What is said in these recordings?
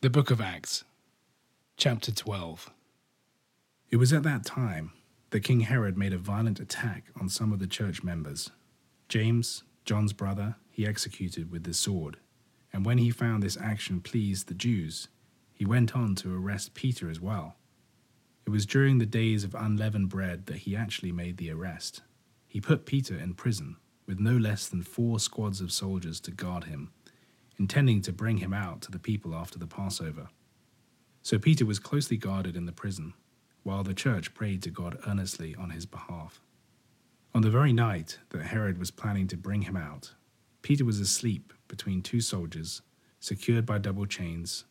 The Book of Acts, Chapter 12. It was at that time that King Herod made a violent attack on some of the church members. James, John's brother, he executed with the sword. And when he found this action pleased the Jews, he went on to arrest Peter as well. It was during the days of unleavened bread that he actually made the arrest. He put Peter in prison with no less than four squads of soldiers to guard him intending to bring him out to the people after the Passover. So Peter was closely guarded in the prison, while the church prayed to God earnestly on his behalf. On the very night that Herod was planning to bring him out, Peter was asleep between two soldiers, secured by double chains,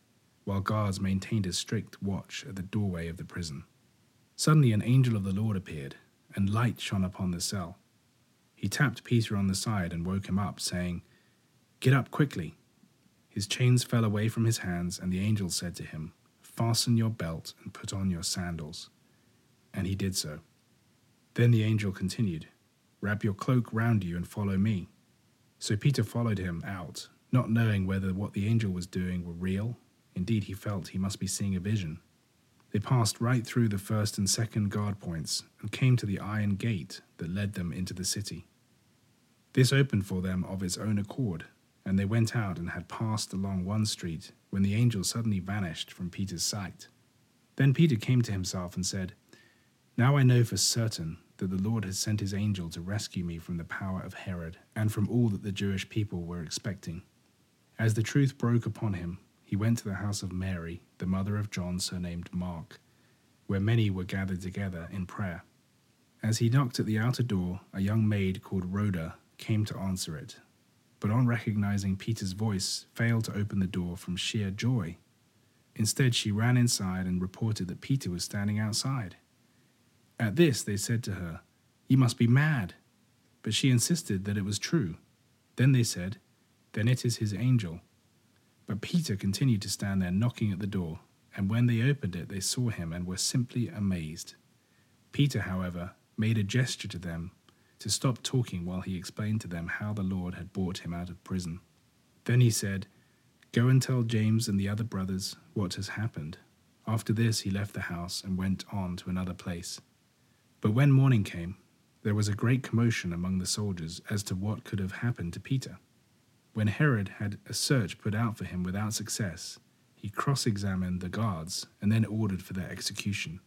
while guards maintained a strict watch at the doorway of the prison. Suddenly, an angel of the Lord appeared, and light shone upon the cell. He tapped Peter on the side and woke him up, saying, Get up quickly. His chains fell away from his hands, and the angel said to him, Fasten your belt and put on your sandals. And he did so. Then the angel continued, Wrap your cloak round you and follow me. So Peter followed him out, not knowing whether what the angel was doing were real. Indeed, he felt he must be seeing a vision. They passed right through the first and second guard points and came to the iron gate that led them into the city. This opened for them of its own accord, and they went out and had passed along one street when the angel suddenly vanished from Peter's sight. Then Peter came to himself and said, Now I know for certain that the Lord has sent his angel to rescue me from the power of Herod and from all that the Jewish people were expecting. As the truth broke upon him, he went to the house of Mary, the mother of John surnamed Mark, where many were gathered together in prayer. As he knocked at the outer door, a young maid called Rhoda came to answer it but on recognizing Peter's voice, failed to open the door from sheer joy. Instead, she ran inside and reported that Peter was standing outside. At this, they said to her, You must be mad. But she insisted that it was true. Then they said, Then it is his angel. But Peter continued to stand there knocking at the door, and when they opened it, they saw him and were simply amazed. Peter, however, made a gesture to them to stop talking while he explained to them how the Lord had brought him out of prison. Then he said, Go and tell James and the other brothers what has happened. After this, he left the house and went on to another place. But when morning came, there was a great commotion among the soldiers as to what could have happened to Peter. When Herod had a search put out for him without success, he cross examined the guards and then ordered for their execution.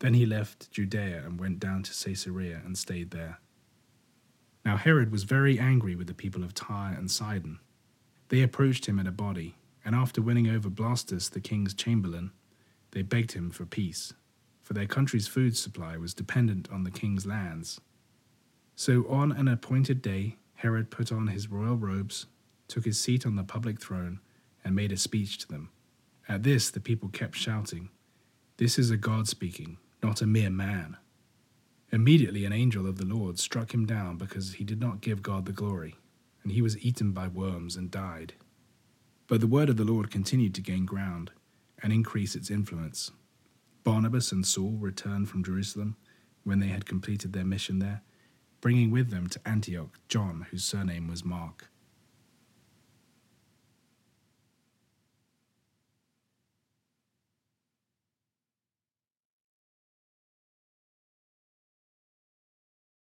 Then he left Judea and went down to Caesarea and stayed there. Now Herod was very angry with the people of Tyre and Sidon. They approached him in a body, and after winning over Blastus, the king's chamberlain, they begged him for peace, for their country's food supply was dependent on the king's lands. So on an appointed day, Herod put on his royal robes, took his seat on the public throne, and made a speech to them. At this, the people kept shouting, This is a God speaking, not a mere man. Immediately an angel of the Lord struck him down because he did not give God the glory, and he was eaten by worms and died. But the word of the Lord continued to gain ground and increase its influence. Barnabas and Saul returned from Jerusalem when they had completed their mission there, bringing with them to Antioch John, whose surname was Mark.